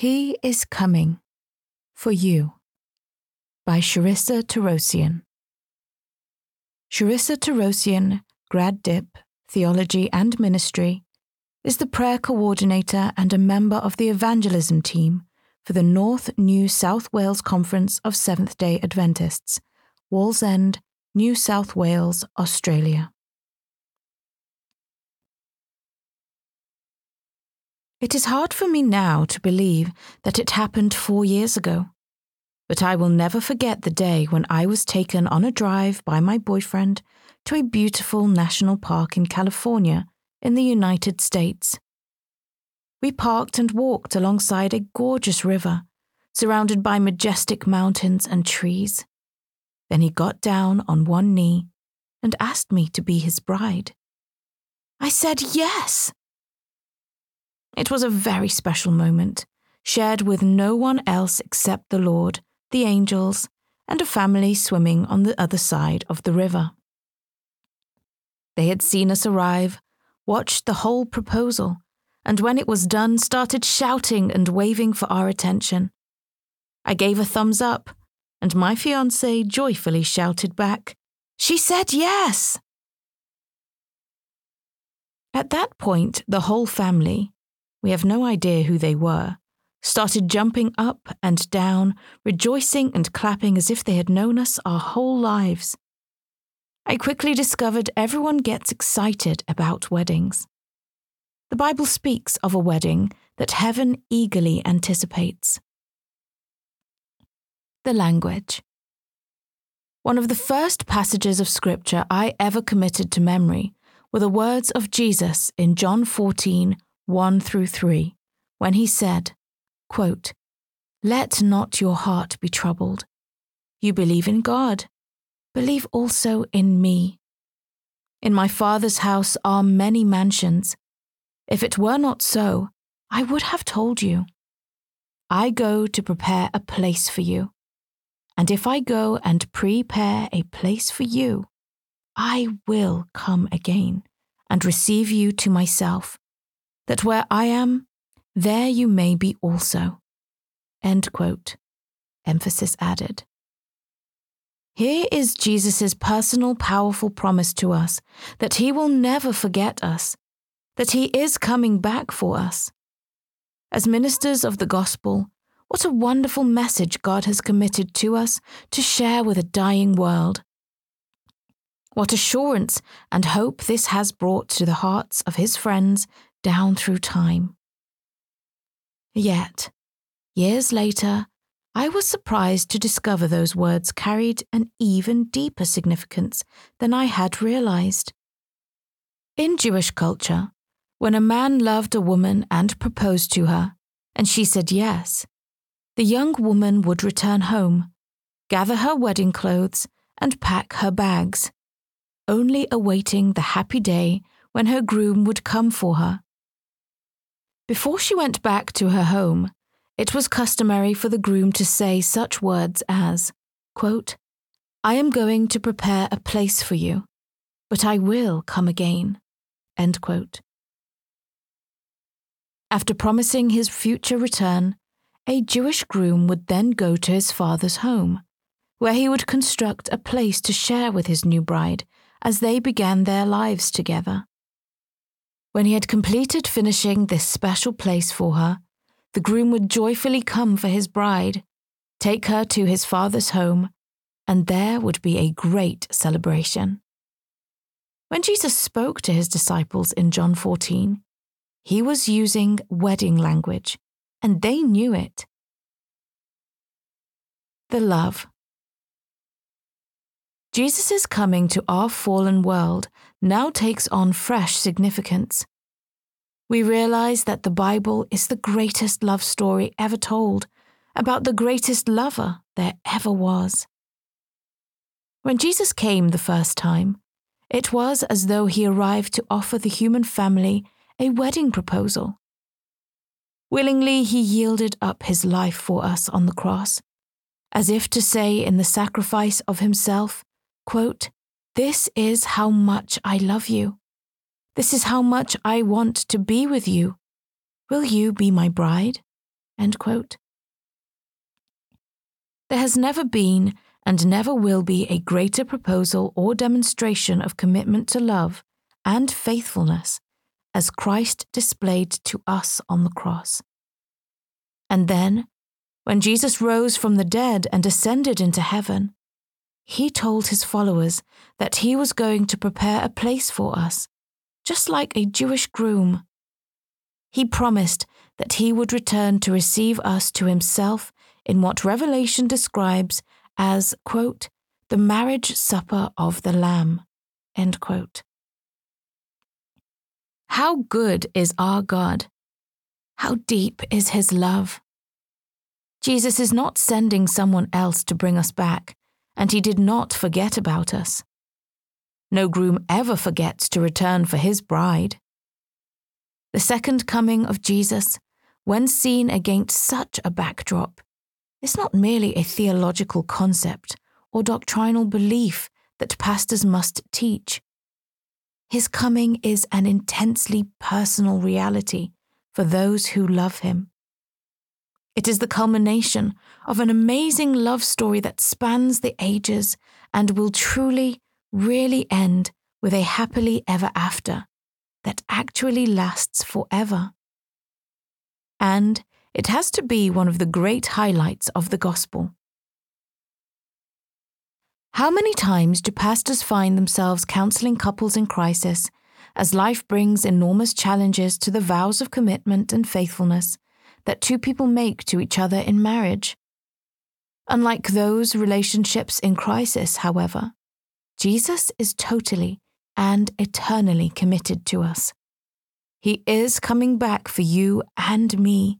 He is Coming for You by Charissa Torossian. Charissa Torossian, grad dip, theology and ministry, is the prayer coordinator and a member of the evangelism team for the North New South Wales Conference of Seventh day Adventists, Wallsend, New South Wales, Australia. It is hard for me now to believe that it happened four years ago, but I will never forget the day when I was taken on a drive by my boyfriend to a beautiful national park in California in the United States. We parked and walked alongside a gorgeous river, surrounded by majestic mountains and trees. Then he got down on one knee and asked me to be his bride. I said yes. It was a very special moment, shared with no one else except the Lord, the angels, and a family swimming on the other side of the river. They had seen us arrive, watched the whole proposal, and when it was done, started shouting and waving for our attention. I gave a thumbs up, and my fiance joyfully shouted back, She said yes! At that point, the whole family, we have no idea who they were, started jumping up and down, rejoicing and clapping as if they had known us our whole lives. I quickly discovered everyone gets excited about weddings. The Bible speaks of a wedding that heaven eagerly anticipates. The language. One of the first passages of Scripture I ever committed to memory were the words of Jesus in John 14 1 through 3, when he said, quote, Let not your heart be troubled. You believe in God, believe also in me. In my Father's house are many mansions. If it were not so, I would have told you. I go to prepare a place for you. And if I go and prepare a place for you, I will come again and receive you to myself, that where I am, there you may be also. End quote. Emphasis added. Here is Jesus' personal, powerful promise to us that he will never forget us, that he is coming back for us. As ministers of the gospel, what a wonderful message God has committed to us to share with a dying world. What assurance and hope this has brought to the hearts of his friends down through time. Yet, years later, I was surprised to discover those words carried an even deeper significance than I had realized. In Jewish culture, when a man loved a woman and proposed to her, and she said yes, the young woman would return home, gather her wedding clothes, and pack her bags, only awaiting the happy day when her groom would come for her. Before she went back to her home, it was customary for the groom to say such words as, quote, I am going to prepare a place for you, but I will come again. After promising his future return, a Jewish groom would then go to his father's home, where he would construct a place to share with his new bride as they began their lives together. When he had completed finishing this special place for her, the groom would joyfully come for his bride, take her to his father's home, and there would be a great celebration. When Jesus spoke to his disciples in John 14, he was using wedding language, and they knew it. The love. Jesus' is coming to our fallen world now takes on fresh significance. We realize that the Bible is the greatest love story ever told about the greatest lover there ever was. When Jesus came the first time, it was as though he arrived to offer the human family a wedding proposal. Willingly, he yielded up his life for us on the cross, as if to say in the sacrifice of himself, quote, this is how much I love you. This is how much I want to be with you. Will you be my bride? There has never been and never will be a greater proposal or demonstration of commitment to love and faithfulness as Christ displayed to us on the cross. And then, when Jesus rose from the dead and ascended into heaven, he told his followers that he was going to prepare a place for us, just like a Jewish groom. He promised that he would return to receive us to himself in what Revelation describes as, quote, the marriage supper of the Lamb, end quote. How good is our God? How deep is his love? Jesus is not sending someone else to bring us back, and he did not forget about us. No groom ever forgets to return for his bride. The second coming of Jesus, when seen against such a backdrop, is not merely a theological concept or doctrinal belief that pastors must teach. His coming is an intensely personal reality for those who love him. It is the culmination of an amazing love story that spans the ages and will truly, really end with a happily ever after that actually lasts forever. And it has to be one of the great highlights of the gospel. How many times do pastors find themselves counseling couples in crisis as life brings enormous challenges to the vows of commitment and faithfulness that two people make to each other in marriage? Unlike those relationships in crisis, however, Jesus is totally and eternally committed to us. He is coming back for you and me.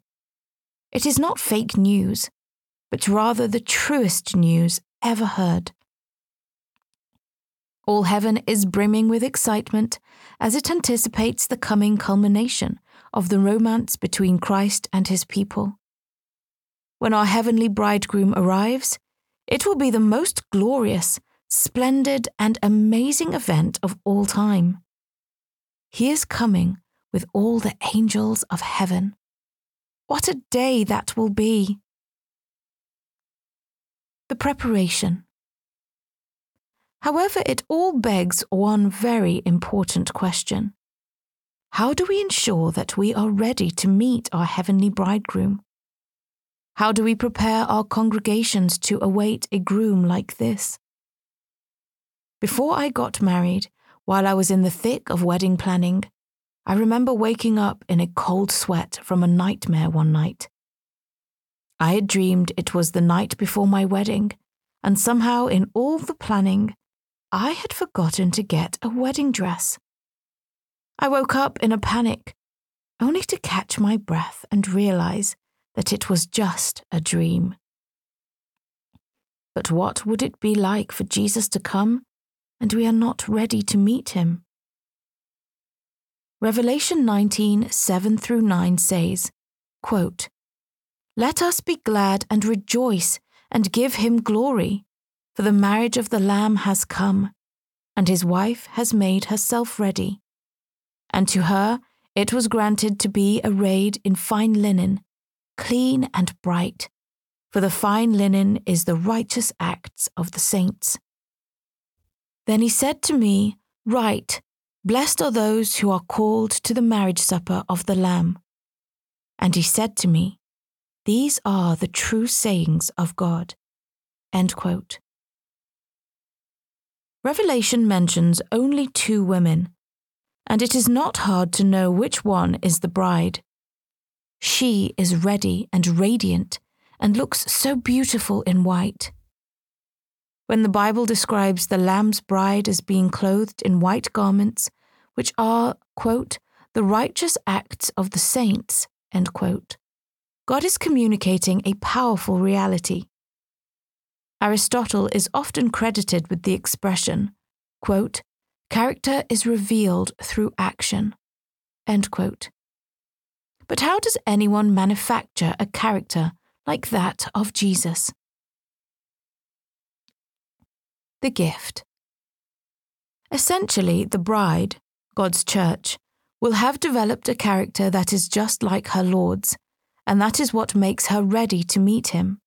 It is not fake news, but rather the truest news ever heard. All heaven is brimming with excitement as it anticipates the coming culmination of the romance between Christ and his people. When our heavenly bridegroom arrives, it will be the most glorious, splendid, and amazing event of all time. He is coming with all the angels of heaven. What a day that will be! The preparation. However, it all begs one very important question How do we ensure that we are ready to meet our heavenly bridegroom? How do we prepare our congregations to await a groom like this? Before I got married, while I was in the thick of wedding planning, I remember waking up in a cold sweat from a nightmare one night. I had dreamed it was the night before my wedding, and somehow in all the planning, I had forgotten to get a wedding dress. I woke up in a panic, only to catch my breath and realize that it was just a dream. But what would it be like for Jesus to come and we are not ready to meet him? Revelation 19 7 through 9 says, quote, Let us be glad and rejoice and give him glory for the marriage of the Lamb has come, and his wife has made herself ready. And to her it was granted to be arrayed in fine linen, clean and bright, for the fine linen is the righteous acts of the saints. Then he said to me, Write, blessed are those who are called to the marriage supper of the Lamb. And he said to me, These are the true sayings of God. Revelation mentions only two women, and it is not hard to know which one is the bride. She is ready and radiant and looks so beautiful in white. When the Bible describes the Lamb's bride as being clothed in white garments, which are, quote, the righteous acts of the saints, end quote, God is communicating a powerful reality. Aristotle is often credited with the expression, quote, character is revealed through action. But how does anyone manufacture a character like that of Jesus? The gift. Essentially, the bride, God's church, will have developed a character that is just like her Lord's, and that is what makes her ready to meet him.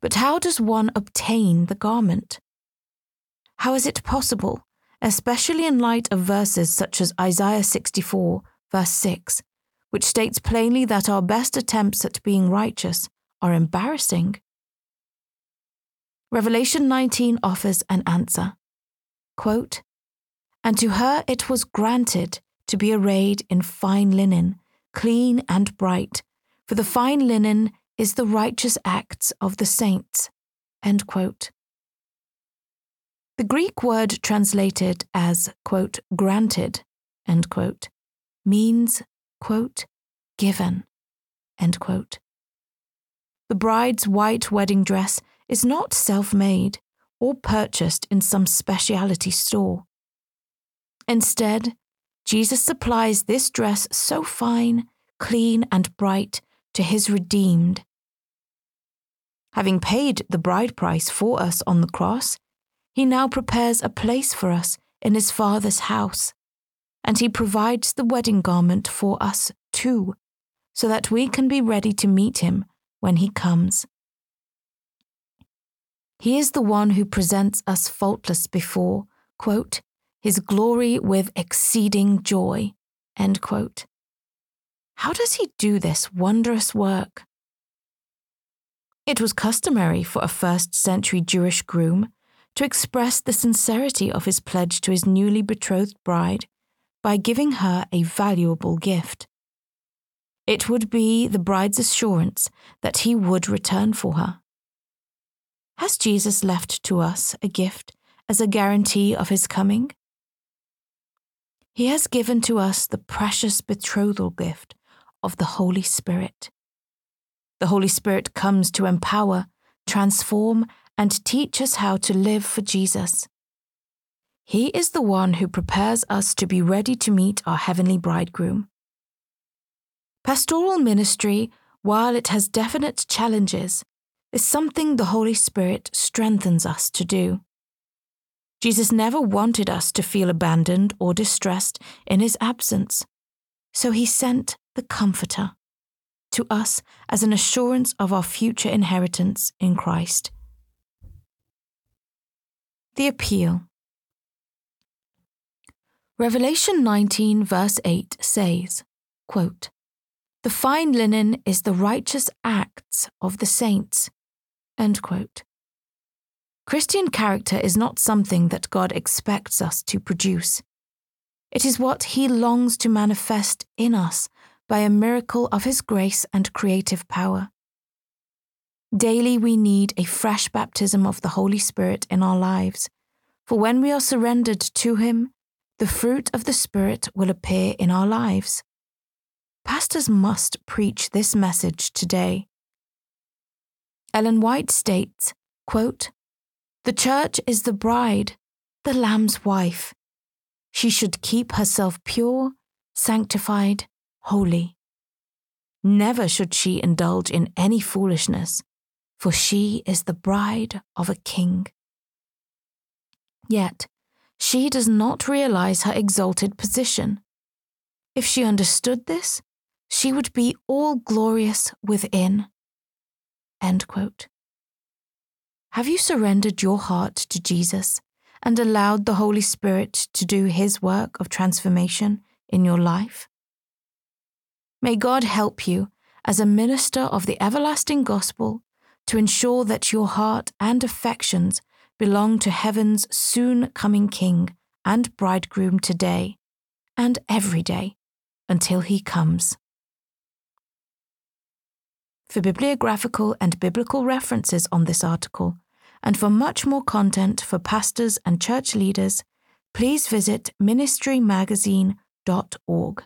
But how does one obtain the garment? How is it possible, especially in light of verses such as Isaiah 64, verse 6, which states plainly that our best attempts at being righteous are embarrassing? Revelation 19 offers an answer. Quote, and to her it was granted to be arrayed in fine linen, clean and bright, for the fine linen is the righteous acts of the saints. End quote. The Greek word translated as, quote, granted, end quote, means, quote, given, end quote. The bride's white wedding dress is not self made or purchased in some specialty store. Instead, Jesus supplies this dress so fine, clean, and bright to his redeemed. Having paid the bride price for us on the cross, he now prepares a place for us in his Father's house, and he provides the wedding garment for us too, so that we can be ready to meet him when he comes. He is the one who presents us faultless before, quote, his glory with exceeding joy. End quote. How does he do this wondrous work? It was customary for a first century Jewish groom to express the sincerity of his pledge to his newly betrothed bride by giving her a valuable gift. It would be the bride's assurance that he would return for her. Has Jesus left to us a gift as a guarantee of his coming? He has given to us the precious betrothal gift of the Holy Spirit. The Holy Spirit comes to empower, transform, and teach us how to live for Jesus. He is the one who prepares us to be ready to meet our heavenly bridegroom. Pastoral ministry, while it has definite challenges, is something the Holy Spirit strengthens us to do. Jesus never wanted us to feel abandoned or distressed in his absence, so he sent the Comforter to us as an assurance of our future inheritance in Christ. The Appeal Revelation 19, verse 8 says, quote, The fine linen is the righteous acts of the saints. End quote. Christian character is not something that God expects us to produce. It is what He longs to manifest in us by a miracle of His grace and creative power. Daily we need a fresh baptism of the Holy Spirit in our lives, for when we are surrendered to Him, the fruit of the Spirit will appear in our lives. Pastors must preach this message today. Ellen White states, quote, the church is the bride, the Lamb's wife. She should keep herself pure, sanctified, holy. Never should she indulge in any foolishness, for she is the bride of a king. Yet, she does not realize her exalted position. If she understood this, she would be all glorious within. Have you surrendered your heart to Jesus and allowed the Holy Spirit to do His work of transformation in your life? May God help you as a minister of the everlasting gospel to ensure that your heart and affections belong to heaven's soon coming King and bridegroom today and every day until he comes. For bibliographical and biblical references on this article, and for much more content for pastors and church leaders, please visit ministrymagazine.org.